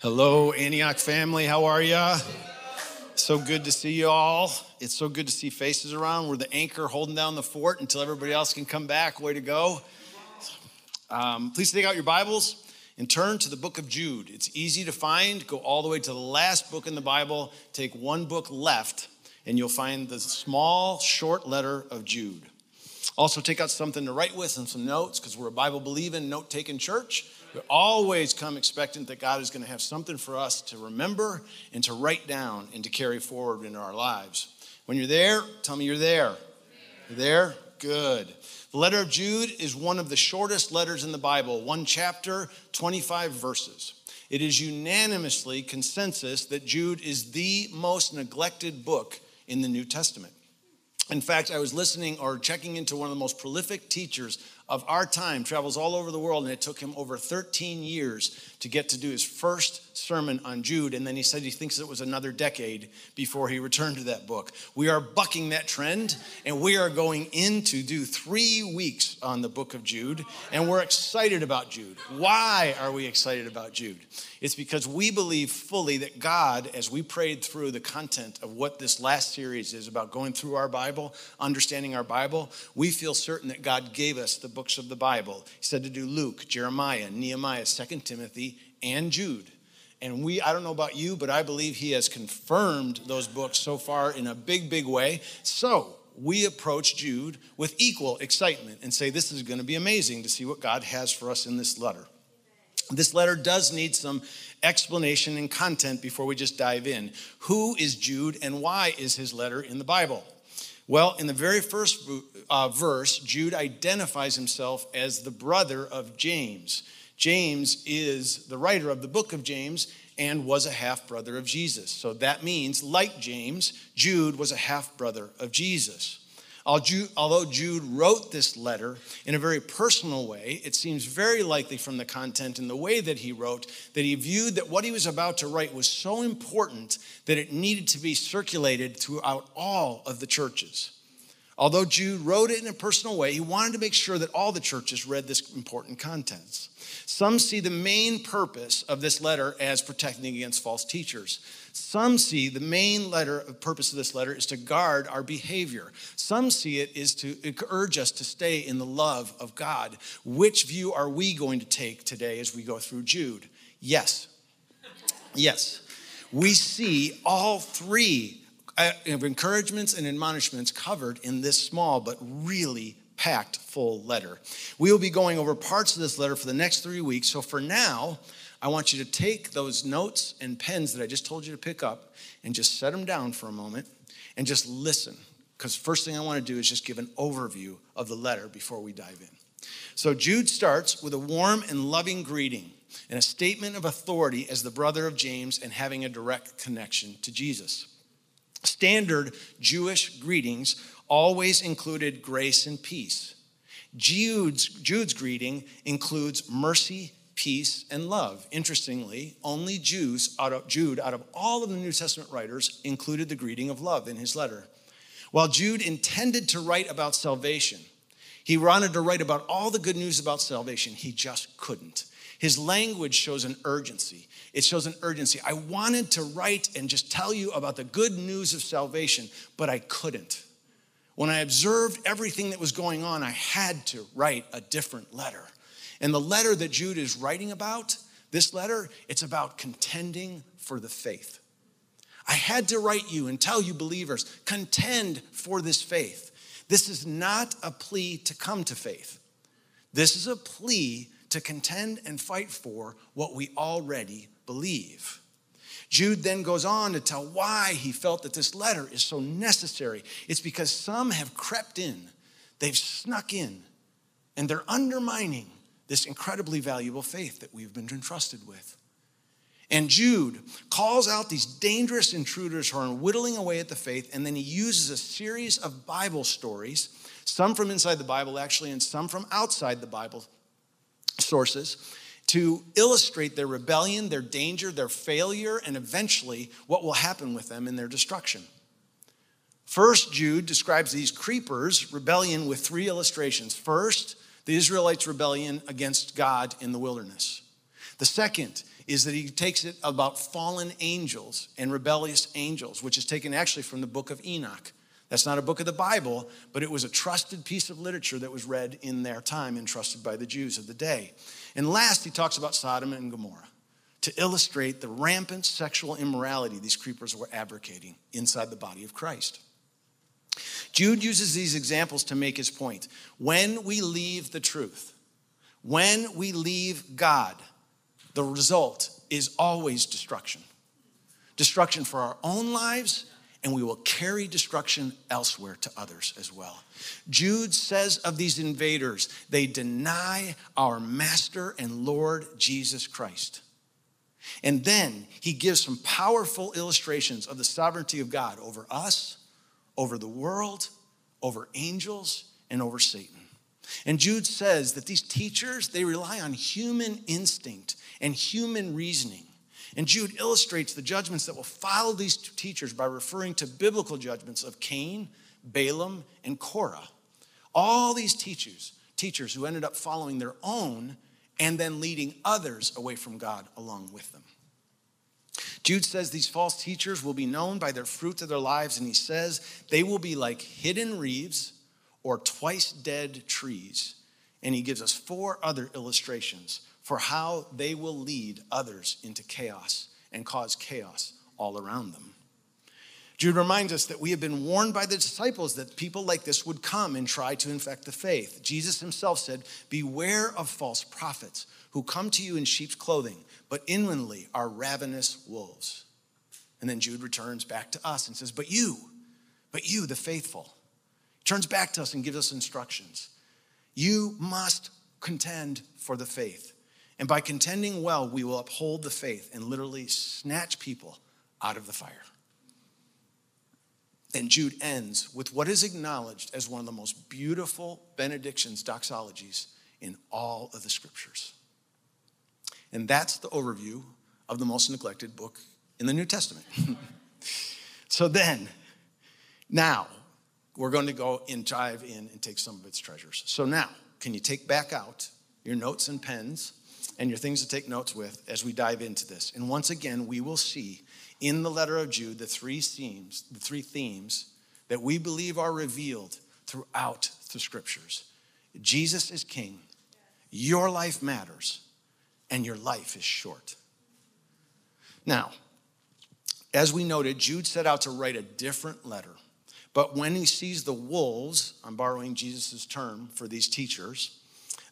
Hello, Antioch family. How are ya? So good to see you all. It's so good to see faces around. We're the anchor holding down the fort until everybody else can come back. Way to go. Um, please take out your Bibles and turn to the book of Jude. It's easy to find. Go all the way to the last book in the Bible, take one book left, and you'll find the small, short letter of Jude. Also, take out something to write with and some notes because we're a Bible believing, note taking church. We always come expectant that God is going to have something for us to remember and to write down and to carry forward in our lives. When you're there, tell me you're there. You're there? Good. The letter of Jude is one of the shortest letters in the Bible, one chapter, 25 verses. It is unanimously consensus that Jude is the most neglected book in the New Testament. In fact, I was listening or checking into one of the most prolific teachers of our time, travels all over the world, and it took him over 13 years to get to do his first sermon on Jude. And then he said he thinks it was another decade before he returned to that book. We are bucking that trend, and we are going in to do three weeks on the book of Jude, and we're excited about Jude. Why are we excited about Jude? It's because we believe fully that God, as we prayed through the content of what this last series is about going through our Bible, understanding our Bible, we feel certain that God gave us the books of the Bible. He said to do Luke, Jeremiah, Nehemiah, Second Timothy, and Jude. And we, I don't know about you, but I believe he has confirmed those books so far in a big, big way. So we approach Jude with equal excitement and say, This is going to be amazing to see what God has for us in this letter. This letter does need some explanation and content before we just dive in. Who is Jude and why is his letter in the Bible? Well, in the very first uh, verse, Jude identifies himself as the brother of James. James is the writer of the book of James and was a half brother of Jesus. So that means, like James, Jude was a half brother of Jesus. Although Jude wrote this letter in a very personal way, it seems very likely from the content and the way that he wrote that he viewed that what he was about to write was so important that it needed to be circulated throughout all of the churches. Although Jude wrote it in a personal way, he wanted to make sure that all the churches read this important contents. Some see the main purpose of this letter as protecting against false teachers. Some see the main letter of purpose of this letter is to guard our behavior. Some see it is to urge us to stay in the love of God. Which view are we going to take today as we go through Jude? Yes. Yes. We see all three uh, of encouragements and admonishments covered in this small but really packed full letter. We will be going over parts of this letter for the next three weeks. So for now, I want you to take those notes and pens that I just told you to pick up and just set them down for a moment and just listen. Because first thing I want to do is just give an overview of the letter before we dive in. So Jude starts with a warm and loving greeting and a statement of authority as the brother of James and having a direct connection to Jesus. Standard Jewish greetings always included grace and peace. Jude's, Jude's greeting includes mercy, peace, and love. Interestingly, only Jews out of Jude, out of all of the New Testament writers, included the greeting of love in his letter. While Jude intended to write about salvation, he wanted to write about all the good news about salvation. He just couldn't. His language shows an urgency. It shows an urgency. I wanted to write and just tell you about the good news of salvation, but I couldn't. When I observed everything that was going on, I had to write a different letter. And the letter that Jude is writing about, this letter, it's about contending for the faith. I had to write you and tell you, believers, contend for this faith. This is not a plea to come to faith. This is a plea to contend and fight for what we already believe. Jude then goes on to tell why he felt that this letter is so necessary. It's because some have crept in, they've snuck in, and they're undermining this incredibly valuable faith that we've been entrusted with. And Jude calls out these dangerous intruders who are whittling away at the faith, and then he uses a series of Bible stories, some from inside the Bible actually, and some from outside the Bible sources, to illustrate their rebellion, their danger, their failure, and eventually what will happen with them in their destruction. First, Jude describes these creepers' rebellion with three illustrations. First, the Israelites' rebellion against God in the wilderness. The second is that he takes it about fallen angels and rebellious angels, which is taken actually from the book of Enoch. That's not a book of the Bible, but it was a trusted piece of literature that was read in their time and trusted by the Jews of the day. And last, he talks about Sodom and Gomorrah to illustrate the rampant sexual immorality these creepers were advocating inside the body of Christ. Jude uses these examples to make his point. When we leave the truth, when we leave God, the result is always destruction. Destruction for our own lives, and we will carry destruction elsewhere to others as well. Jude says of these invaders, they deny our Master and Lord Jesus Christ. And then he gives some powerful illustrations of the sovereignty of God over us, over the world, over angels, and over Satan. And Jude says that these teachers, they rely on human instinct and human reasoning. And Jude illustrates the judgments that will follow these teachers by referring to biblical judgments of Cain, Balaam, and Korah. All these teachers, teachers who ended up following their own and then leading others away from God along with them. Jude says these false teachers will be known by their fruits of their lives, and he says they will be like hidden reeds or twice dead trees. And he gives us four other illustrations for how they will lead others into chaos and cause chaos all around them. Jude reminds us that we have been warned by the disciples that people like this would come and try to infect the faith. Jesus himself said, Beware of false prophets who come to you in sheep's clothing, but inwardly are ravenous wolves. And then Jude returns back to us and says, But you, but you, the faithful, turns back to us and gives us instructions. You must contend for the faith. And by contending well, we will uphold the faith and literally snatch people out of the fire. Then Jude ends with what is acknowledged as one of the most beautiful benedictions, doxologies in all of the scriptures. And that's the overview of the most neglected book in the New Testament. so then, now, we're going to go and dive in and take some of its treasures. So now, can you take back out your notes and pens and your things to take notes with as we dive into this? And once again, we will see in the letter of Jude the three themes, the three themes that we believe are revealed throughout the scriptures. Jesus is king. Your life matters and your life is short. Now, as we noted, Jude set out to write a different letter but when he sees the wolves, I'm borrowing Jesus' term for these teachers,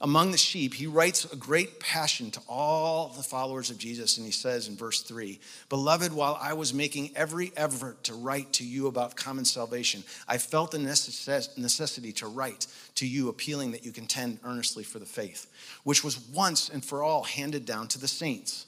among the sheep, he writes a great passion to all the followers of Jesus. And he says in verse 3 Beloved, while I was making every effort to write to you about common salvation, I felt the necessity to write to you, appealing that you contend earnestly for the faith, which was once and for all handed down to the saints.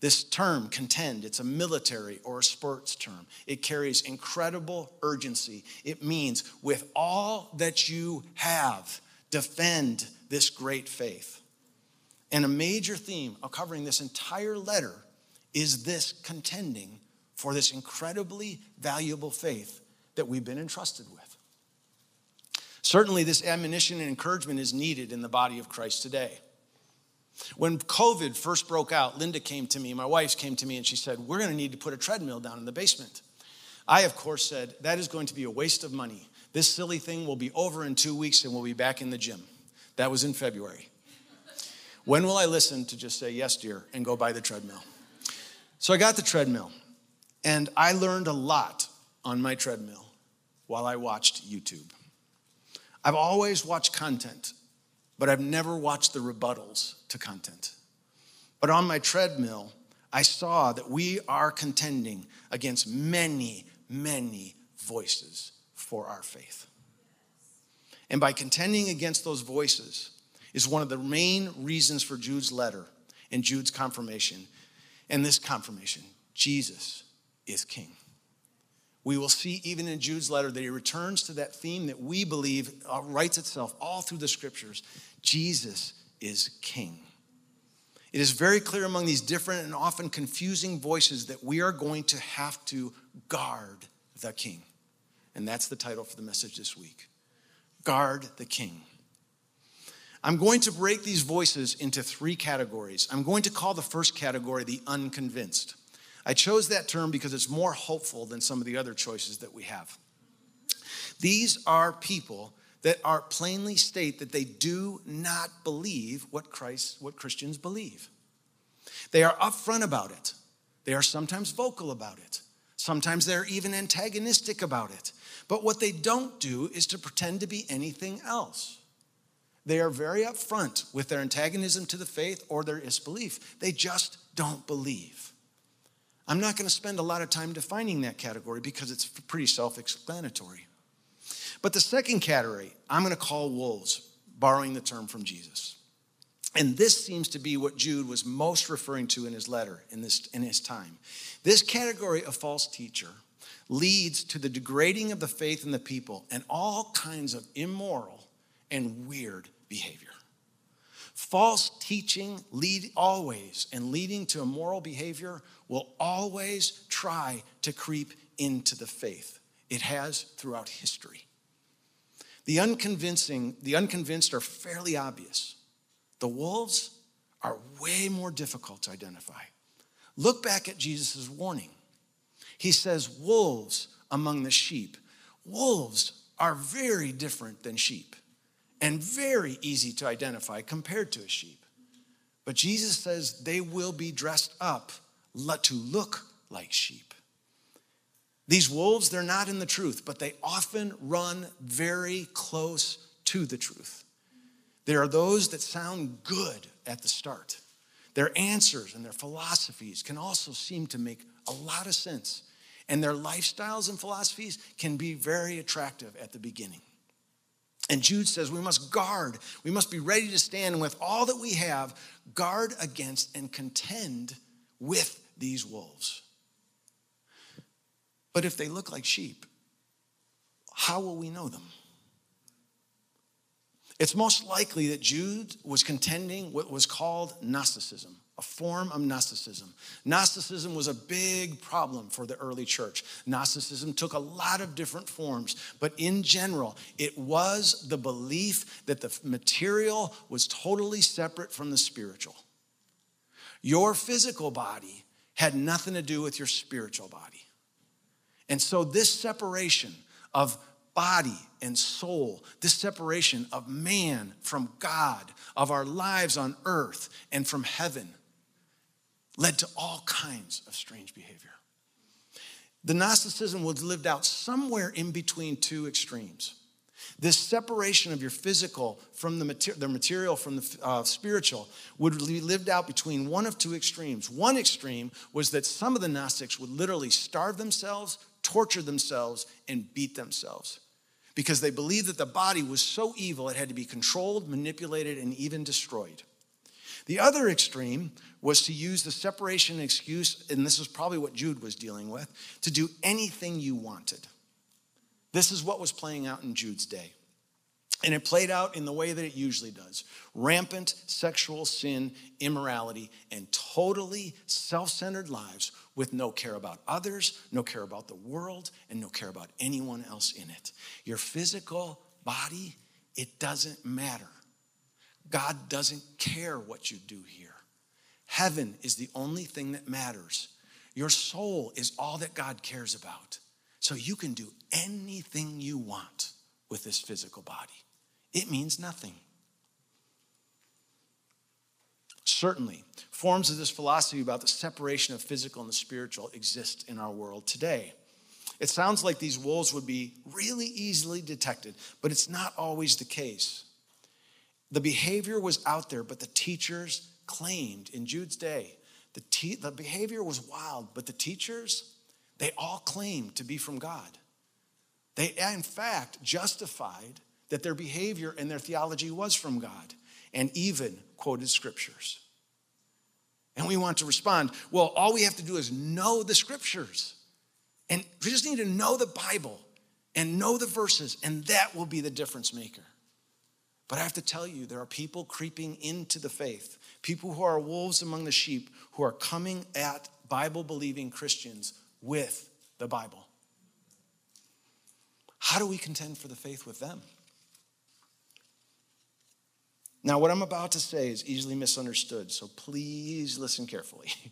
This term, contend, it's a military or a sports term. It carries incredible urgency. It means, with all that you have, defend this great faith. And a major theme of covering this entire letter is this contending for this incredibly valuable faith that we've been entrusted with. Certainly, this admonition and encouragement is needed in the body of Christ today. When COVID first broke out, Linda came to me, my wife came to me, and she said, We're going to need to put a treadmill down in the basement. I, of course, said, That is going to be a waste of money. This silly thing will be over in two weeks and we'll be back in the gym. That was in February. When will I listen to just say, Yes, dear, and go buy the treadmill? So I got the treadmill, and I learned a lot on my treadmill while I watched YouTube. I've always watched content but I've never watched the rebuttals to content. But on my treadmill, I saw that we are contending against many, many voices for our faith. And by contending against those voices is one of the main reasons for Jude's letter and Jude's confirmation. And this confirmation Jesus is king we will see even in Jude's letter that he returns to that theme that we believe uh, writes itself all through the scriptures Jesus is king. It is very clear among these different and often confusing voices that we are going to have to guard the king. And that's the title for the message this week Guard the King. I'm going to break these voices into three categories. I'm going to call the first category the unconvinced. I chose that term because it's more hopeful than some of the other choices that we have. These are people that are plainly state that they do not believe what Christ, what Christians believe. They are upfront about it. They are sometimes vocal about it. Sometimes they're even antagonistic about it. But what they don't do is to pretend to be anything else. They are very upfront with their antagonism to the faith or their disbelief. They just don't believe. I'm not going to spend a lot of time defining that category because it's pretty self explanatory. But the second category, I'm going to call wolves, borrowing the term from Jesus. And this seems to be what Jude was most referring to in his letter in, this, in his time. This category of false teacher leads to the degrading of the faith in the people and all kinds of immoral and weird behavior. False teaching lead always and leading to immoral behavior will always try to creep into the faith. It has throughout history. The unconvincing, the unconvinced are fairly obvious. The wolves are way more difficult to identify. Look back at Jesus' warning. He says, Wolves among the sheep. Wolves are very different than sheep and very easy to identify compared to a sheep. But Jesus says they will be dressed up to look like sheep. These wolves, they're not in the truth, but they often run very close to the truth. There are those that sound good at the start. Their answers and their philosophies can also seem to make a lot of sense. And their lifestyles and philosophies can be very attractive at the beginning. And Jude says we must guard, we must be ready to stand with all that we have, guard against and contend with these wolves. But if they look like sheep, how will we know them? It's most likely that Jude was contending what was called Gnosticism, a form of Gnosticism. Gnosticism was a big problem for the early church. Gnosticism took a lot of different forms, but in general, it was the belief that the material was totally separate from the spiritual. Your physical body had nothing to do with your spiritual body. And so, this separation of body and soul, this separation of man from God, of our lives on earth and from heaven, led to all kinds of strange behavior. The Gnosticism was lived out somewhere in between two extremes. This separation of your physical from the, mater- the material from the uh, spiritual would be lived out between one of two extremes. One extreme was that some of the Gnostics would literally starve themselves, torture themselves, and beat themselves because they believed that the body was so evil it had to be controlled, manipulated, and even destroyed. The other extreme was to use the separation excuse, and this is probably what Jude was dealing with, to do anything you wanted. This is what was playing out in Jude's day. And it played out in the way that it usually does rampant sexual sin, immorality, and totally self centered lives with no care about others, no care about the world, and no care about anyone else in it. Your physical body, it doesn't matter. God doesn't care what you do here. Heaven is the only thing that matters. Your soul is all that God cares about. So you can do anything you want with this physical body. It means nothing. Certainly, forms of this philosophy about the separation of physical and the spiritual exist in our world today. It sounds like these wolves would be really easily detected, but it's not always the case. The behavior was out there, but the teachers claimed in Jude's day, the, te- the behavior was wild, but the teachers, they all claimed to be from God. They, in fact, justified that their behavior and their theology was from God and even quoted scriptures. And we want to respond, well, all we have to do is know the scriptures. And we just need to know the Bible and know the verses, and that will be the difference maker. But I have to tell you, there are people creeping into the faith, people who are wolves among the sheep, who are coming at Bible believing Christians with the Bible. How do we contend for the faith with them? Now, what I'm about to say is easily misunderstood, so please listen carefully.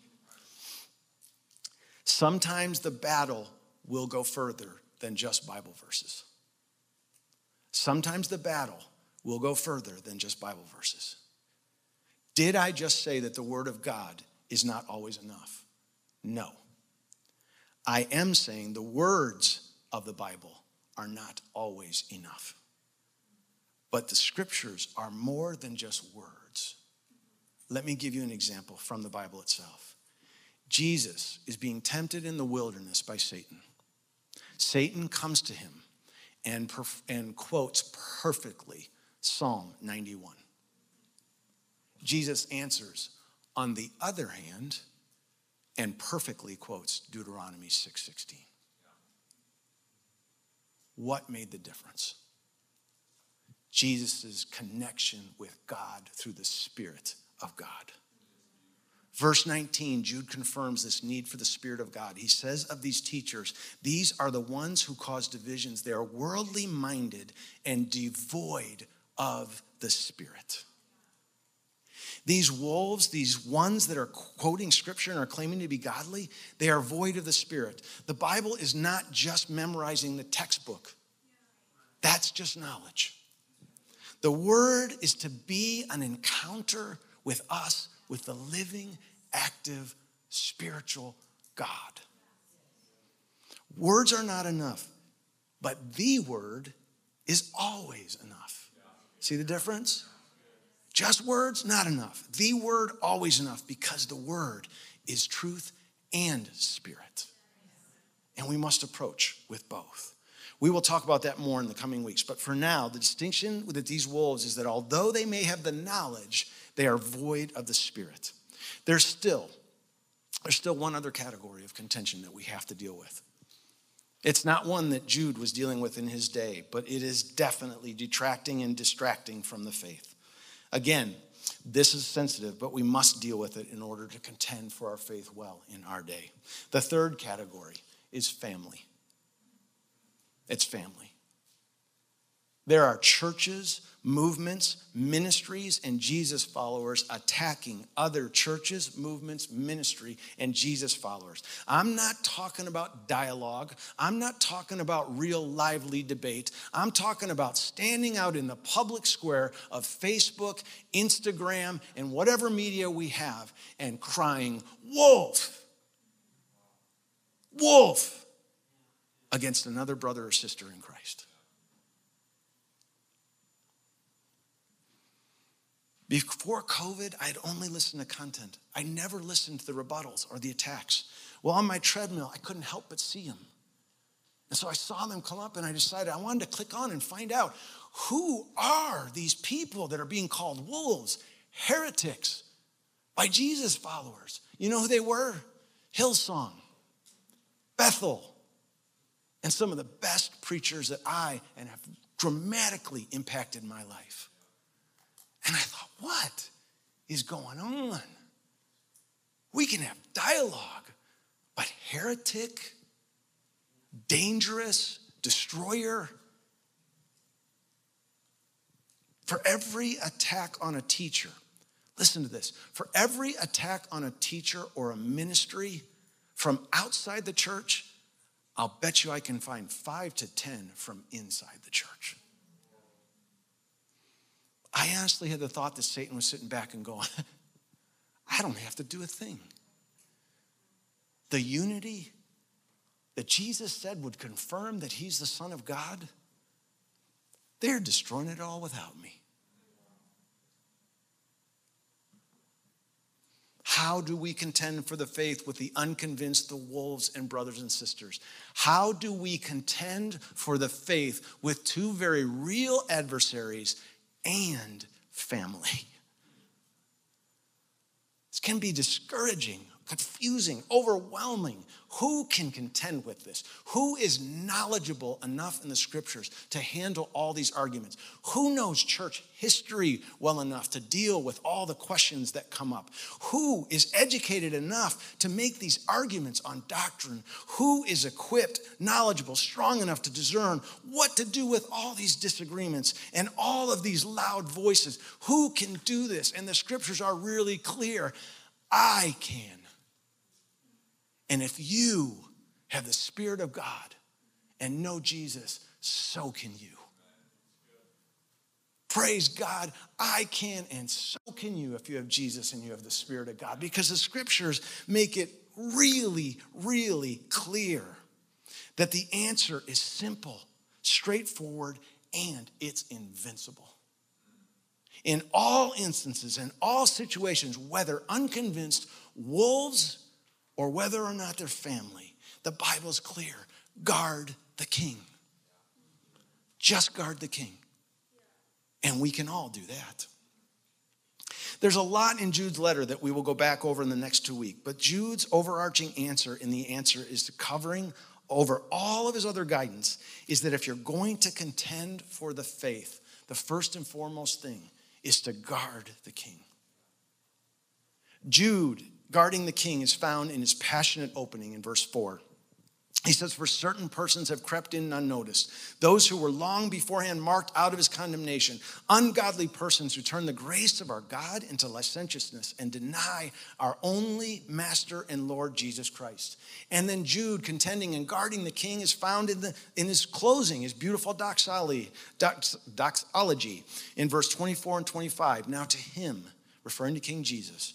Sometimes the battle will go further than just Bible verses. Sometimes the battle will go further than just Bible verses. Did I just say that the Word of God is not always enough? No. I am saying the words of the Bible are not always enough. But the scriptures are more than just words. Let me give you an example from the Bible itself. Jesus is being tempted in the wilderness by Satan. Satan comes to him and, perf- and quotes perfectly Psalm 91. Jesus answers, on the other hand, and perfectly quotes Deuteronomy 6:16. What made the difference? Jesus' connection with God through the Spirit of God. Verse 19, Jude confirms this need for the Spirit of God. He says of these teachers, these are the ones who cause divisions. They are worldly minded and devoid of the Spirit. These wolves, these ones that are quoting scripture and are claiming to be godly, they are void of the Spirit. The Bible is not just memorizing the textbook, that's just knowledge. The Word is to be an encounter with us with the living, active, spiritual God. Words are not enough, but the Word is always enough. See the difference? Just words, not enough. The Word, always enough, because the Word is truth and spirit. And we must approach with both. We will talk about that more in the coming weeks. But for now, the distinction with these wolves is that although they may have the knowledge, they are void of the Spirit. There's still, there's still one other category of contention that we have to deal with. It's not one that Jude was dealing with in his day, but it is definitely detracting and distracting from the faith. Again, this is sensitive, but we must deal with it in order to contend for our faith well in our day. The third category is family. It's family. There are churches movements, ministries, and Jesus followers attacking other churches, movements, ministry, and Jesus followers. I'm not talking about dialogue. I'm not talking about real lively debate. I'm talking about standing out in the public square of Facebook, Instagram, and whatever media we have and crying, Wolf! Wolf! Against another brother or sister in Christ. Before COVID, I'd only listened to content. I never listened to the rebuttals or the attacks. Well, on my treadmill, I couldn't help but see them. And so I saw them come up and I decided I wanted to click on and find out who are these people that are being called wolves, heretics, by Jesus followers. You know who they were? Hillsong, Bethel, and some of the best preachers that I and have dramatically impacted my life. And I thought, what is going on? We can have dialogue, but heretic, dangerous, destroyer. For every attack on a teacher, listen to this for every attack on a teacher or a ministry from outside the church, I'll bet you I can find five to 10 from inside the church. I honestly had the thought that Satan was sitting back and going, I don't have to do a thing. The unity that Jesus said would confirm that he's the Son of God, they're destroying it all without me. How do we contend for the faith with the unconvinced, the wolves, and brothers and sisters? How do we contend for the faith with two very real adversaries and family. This can be discouraging, confusing, overwhelming. Who can contend with this? Who is knowledgeable enough in the scriptures to handle all these arguments? Who knows church history well enough to deal with all the questions that come up? Who is educated enough to make these arguments on doctrine? Who is equipped, knowledgeable, strong enough to discern what to do with all these disagreements and all of these loud voices? Who can do this? And the scriptures are really clear. I can. And if you have the Spirit of God and know Jesus, so can you. Praise God, I can, and so can you if you have Jesus and you have the Spirit of God, because the scriptures make it really, really clear that the answer is simple, straightforward, and it's invincible. In all instances, in all situations, whether unconvinced wolves or whether or not they're family, the Bible's clear guard the king. Just guard the king. And we can all do that. There's a lot in Jude's letter that we will go back over in the next two weeks, but Jude's overarching answer in the answer is the covering over all of his other guidance is that if you're going to contend for the faith, the first and foremost thing is to guard the king. Jude guarding the king is found in his passionate opening in verse 4. He says, For certain persons have crept in unnoticed, those who were long beforehand marked out of his condemnation, ungodly persons who turn the grace of our God into licentiousness and deny our only Master and Lord Jesus Christ. And then Jude, contending and guarding the king, is found in, the, in his closing, his beautiful doxology, dox, doxology in verse 24 and 25. Now to him, referring to King Jesus,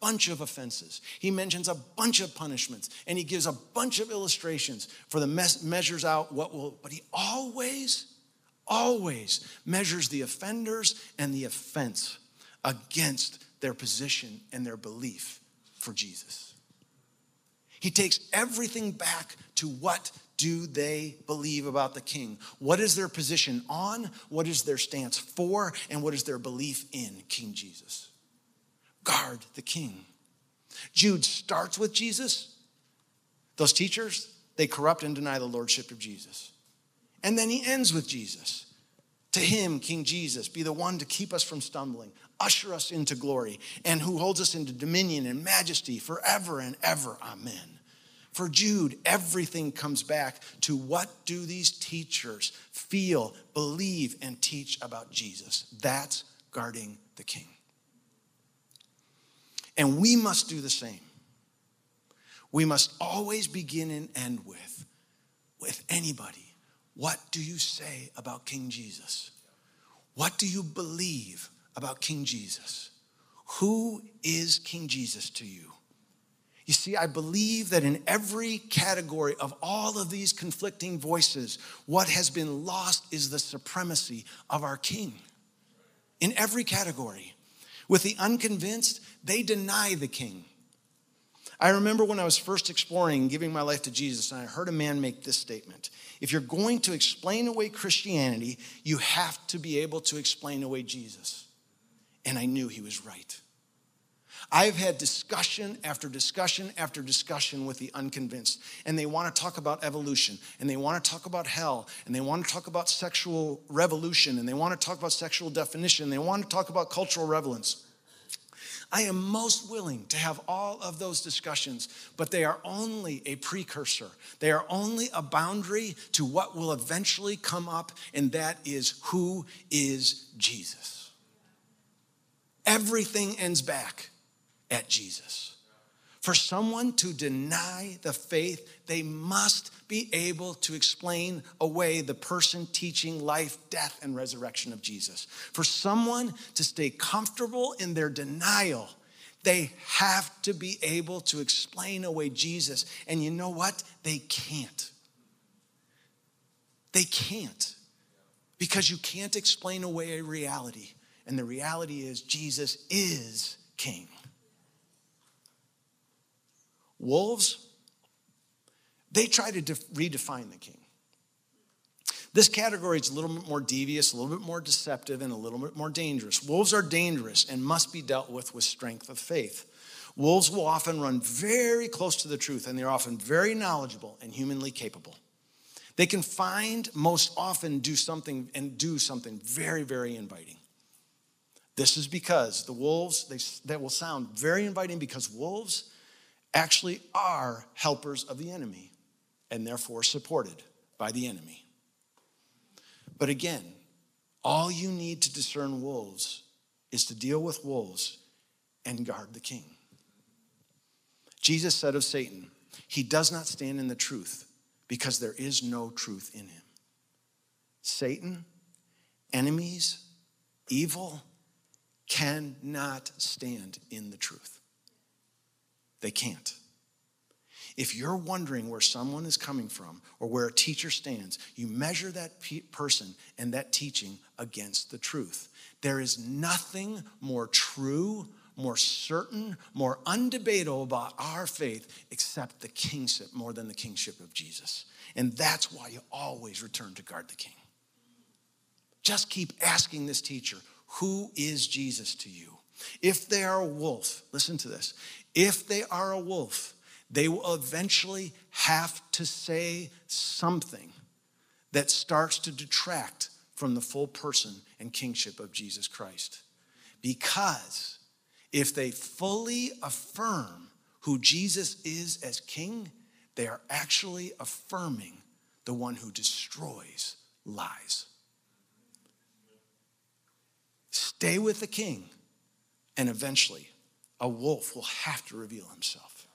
bunch of offenses. He mentions a bunch of punishments and he gives a bunch of illustrations for the mes- measures out what will, but he always, always measures the offenders and the offense against their position and their belief for Jesus. He takes everything back to what do they believe about the king? What is their position on? What is their stance for? And what is their belief in King Jesus? Guard the king. Jude starts with Jesus. Those teachers, they corrupt and deny the lordship of Jesus. And then he ends with Jesus. To him, King Jesus, be the one to keep us from stumbling, usher us into glory, and who holds us into dominion and majesty forever and ever. Amen. For Jude, everything comes back to what do these teachers feel, believe, and teach about Jesus? That's guarding the king. And we must do the same. We must always begin and end with, with anybody. What do you say about King Jesus? What do you believe about King Jesus? Who is King Jesus to you? You see, I believe that in every category of all of these conflicting voices, what has been lost is the supremacy of our King. In every category. With the unconvinced, they deny the king. I remember when I was first exploring giving my life to Jesus, and I heard a man make this statement If you're going to explain away Christianity, you have to be able to explain away Jesus. And I knew he was right. I've had discussion after discussion after discussion with the unconvinced, and they want to talk about evolution, and they want to talk about hell, and they want to talk about sexual revolution, and they want to talk about sexual definition, and they want to talk about cultural relevance. I am most willing to have all of those discussions, but they are only a precursor. They are only a boundary to what will eventually come up, and that is who is Jesus. Everything ends back at Jesus. For someone to deny the faith, they must be able to explain away the person teaching life, death, and resurrection of Jesus. For someone to stay comfortable in their denial, they have to be able to explain away Jesus. And you know what? They can't. They can't. because you can't explain away a reality. And the reality is, Jesus is king. Wolves, they try to def- redefine the king. This category is a little bit more devious, a little bit more deceptive, and a little bit more dangerous. Wolves are dangerous and must be dealt with with strength of faith. Wolves will often run very close to the truth, and they're often very knowledgeable and humanly capable. They can find, most often, do something and do something very, very inviting. This is because the wolves, they, that will sound very inviting because wolves actually are helpers of the enemy and therefore supported by the enemy. But again, all you need to discern wolves is to deal with wolves and guard the king. Jesus said of Satan, He does not stand in the truth because there is no truth in him. Satan, enemies, evil cannot stand in the truth. They can't. If you're wondering where someone is coming from or where a teacher stands, you measure that pe- person and that teaching against the truth. There is nothing more true, more certain, more undebatable about our faith except the kingship more than the kingship of Jesus. And that's why you always return to guard the king. Just keep asking this teacher, who is Jesus to you? If they are a wolf, listen to this. If they are a wolf, they will eventually have to say something that starts to detract from the full person and kingship of Jesus Christ. Because if they fully affirm who Jesus is as king, they are actually affirming the one who destroys lies. Stay with the king, and eventually a wolf will have to reveal himself.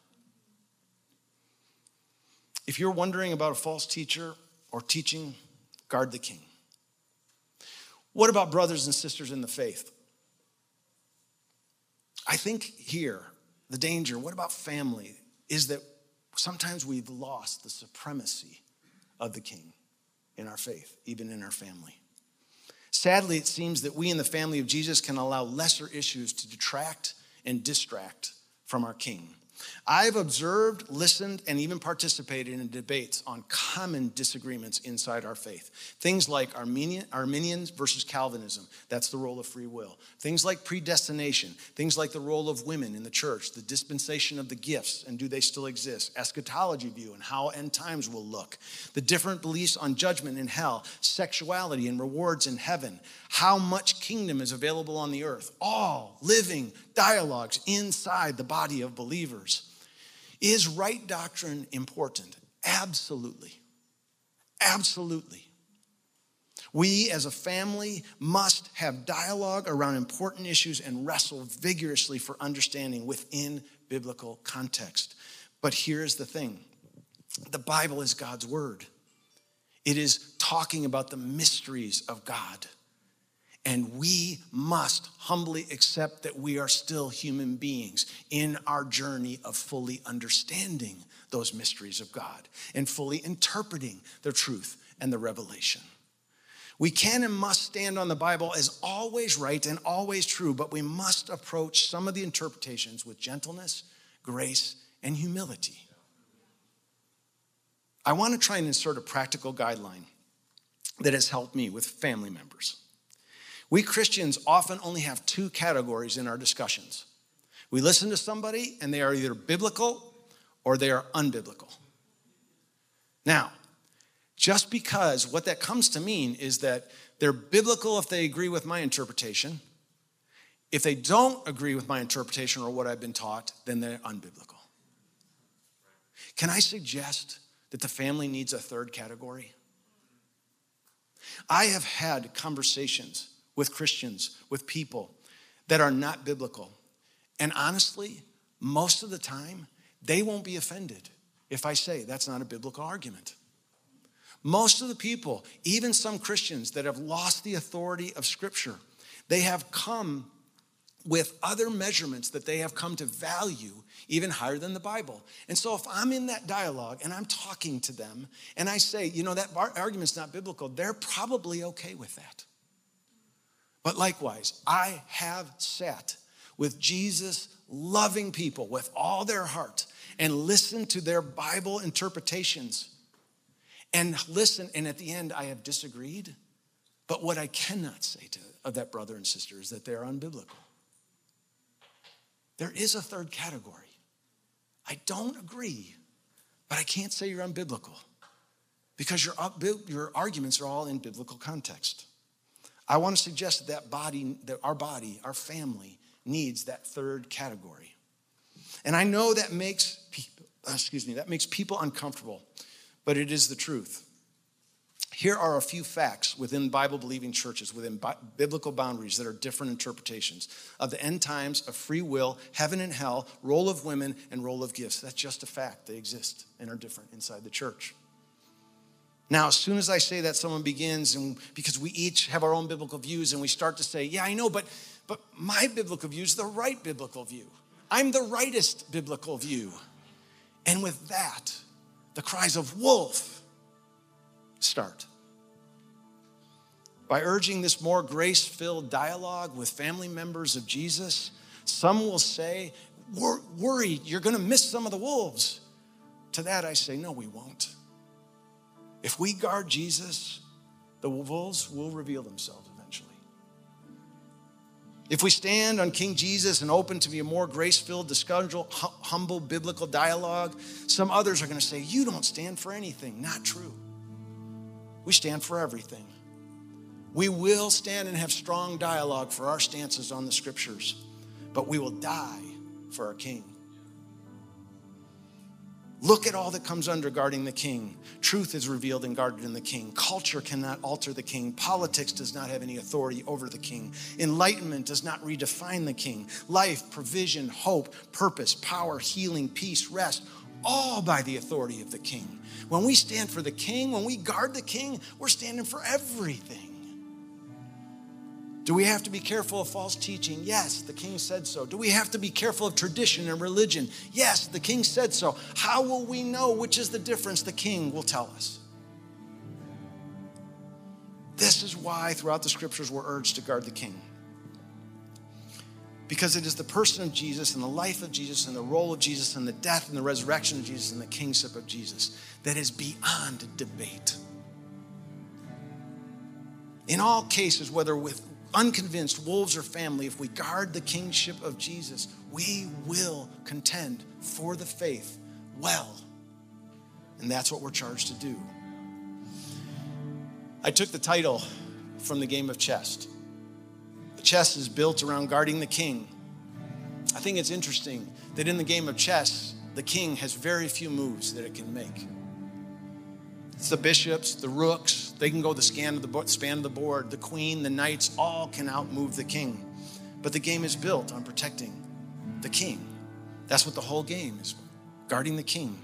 If you're wondering about a false teacher or teaching, guard the king. What about brothers and sisters in the faith? I think here, the danger, what about family, is that sometimes we've lost the supremacy of the king in our faith, even in our family. Sadly, it seems that we in the family of Jesus can allow lesser issues to detract and distract from our king. I've observed, listened, and even participated in debates on common disagreements inside our faith. Things like Arminian, Arminians versus Calvinism, that's the role of free will. Things like predestination, things like the role of women in the church, the dispensation of the gifts, and do they still exist? Eschatology view and how end times will look. The different beliefs on judgment in hell, sexuality and rewards in heaven, how much kingdom is available on the earth. All living dialogues inside the body of believers. Is right doctrine important? Absolutely. Absolutely. We as a family must have dialogue around important issues and wrestle vigorously for understanding within biblical context. But here's the thing the Bible is God's word, it is talking about the mysteries of God. And we must humbly accept that we are still human beings in our journey of fully understanding those mysteries of God and fully interpreting the truth and the revelation. We can and must stand on the Bible as always right and always true, but we must approach some of the interpretations with gentleness, grace, and humility. I want to try and insert a practical guideline that has helped me with family members. We Christians often only have two categories in our discussions. We listen to somebody and they are either biblical or they are unbiblical. Now, just because what that comes to mean is that they're biblical if they agree with my interpretation. If they don't agree with my interpretation or what I've been taught, then they're unbiblical. Can I suggest that the family needs a third category? I have had conversations with Christians, with people that are not biblical. And honestly, most of the time, they won't be offended if I say that's not a biblical argument. Most of the people, even some Christians that have lost the authority of Scripture, they have come with other measurements that they have come to value even higher than the Bible. And so if I'm in that dialogue and I'm talking to them and I say, you know, that argument's not biblical, they're probably okay with that. But likewise, I have sat with Jesus loving people with all their heart and listened to their Bible interpretations and listen. And at the end, I have disagreed. But what I cannot say to of that brother and sister is that they're unbiblical. There is a third category. I don't agree, but I can't say you're unbiblical because your, your arguments are all in biblical context. I want to suggest that, that body, that our body, our family, needs that third category. And I know that makes people, uh, excuse me, that makes people uncomfortable, but it is the truth. Here are a few facts within Bible believing churches, within bi- biblical boundaries that are different interpretations of the end times, of free will, heaven and hell, role of women, and role of gifts. That's just a fact. They exist and are different inside the church. Now, as soon as I say that, someone begins, and because we each have our own biblical views, and we start to say, Yeah, I know, but, but my biblical view is the right biblical view. I'm the rightest biblical view. And with that, the cries of wolf start. By urging this more grace filled dialogue with family members of Jesus, some will say, Worried, you're going to miss some of the wolves. To that, I say, No, we won't. If we guard Jesus, the wolves will reveal themselves eventually. If we stand on King Jesus and open to be a more grace filled, humble biblical dialogue, some others are going to say, You don't stand for anything. Not true. We stand for everything. We will stand and have strong dialogue for our stances on the scriptures, but we will die for our King. Look at all that comes under guarding the king. Truth is revealed and guarded in the king. Culture cannot alter the king. Politics does not have any authority over the king. Enlightenment does not redefine the king. Life, provision, hope, purpose, power, healing, peace, rest, all by the authority of the king. When we stand for the king, when we guard the king, we're standing for everything. Do we have to be careful of false teaching? Yes, the king said so. Do we have to be careful of tradition and religion? Yes, the king said so. How will we know which is the difference? The king will tell us. This is why throughout the scriptures we're urged to guard the king because it is the person of Jesus and the life of Jesus and the role of Jesus and the death and the resurrection of Jesus and the kingship of Jesus that is beyond debate. In all cases, whether with unconvinced wolves or family, if we guard the kingship of Jesus, we will contend for the faith well. And that's what we're charged to do. I took the title from the game of chess. The chess is built around guarding the king. I think it's interesting that in the game of chess, the king has very few moves that it can make. It's the bishops, the rooks, they can go the scan of the span of the board. The queen, the knights, all can outmove the king. But the game is built on protecting the king. That's what the whole game is guarding the king.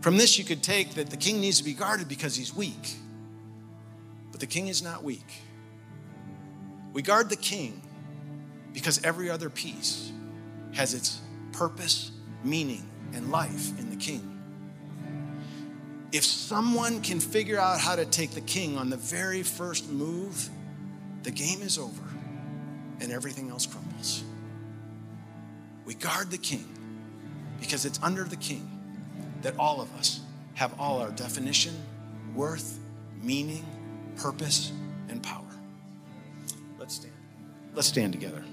From this, you could take that the king needs to be guarded because he's weak. But the king is not weak. We guard the king because every other piece has its purpose, meaning, and life in the king. If someone can figure out how to take the king on the very first move, the game is over and everything else crumbles. We guard the king because it's under the king that all of us have all our definition, worth, meaning, purpose, and power. Let's stand. Let's stand together.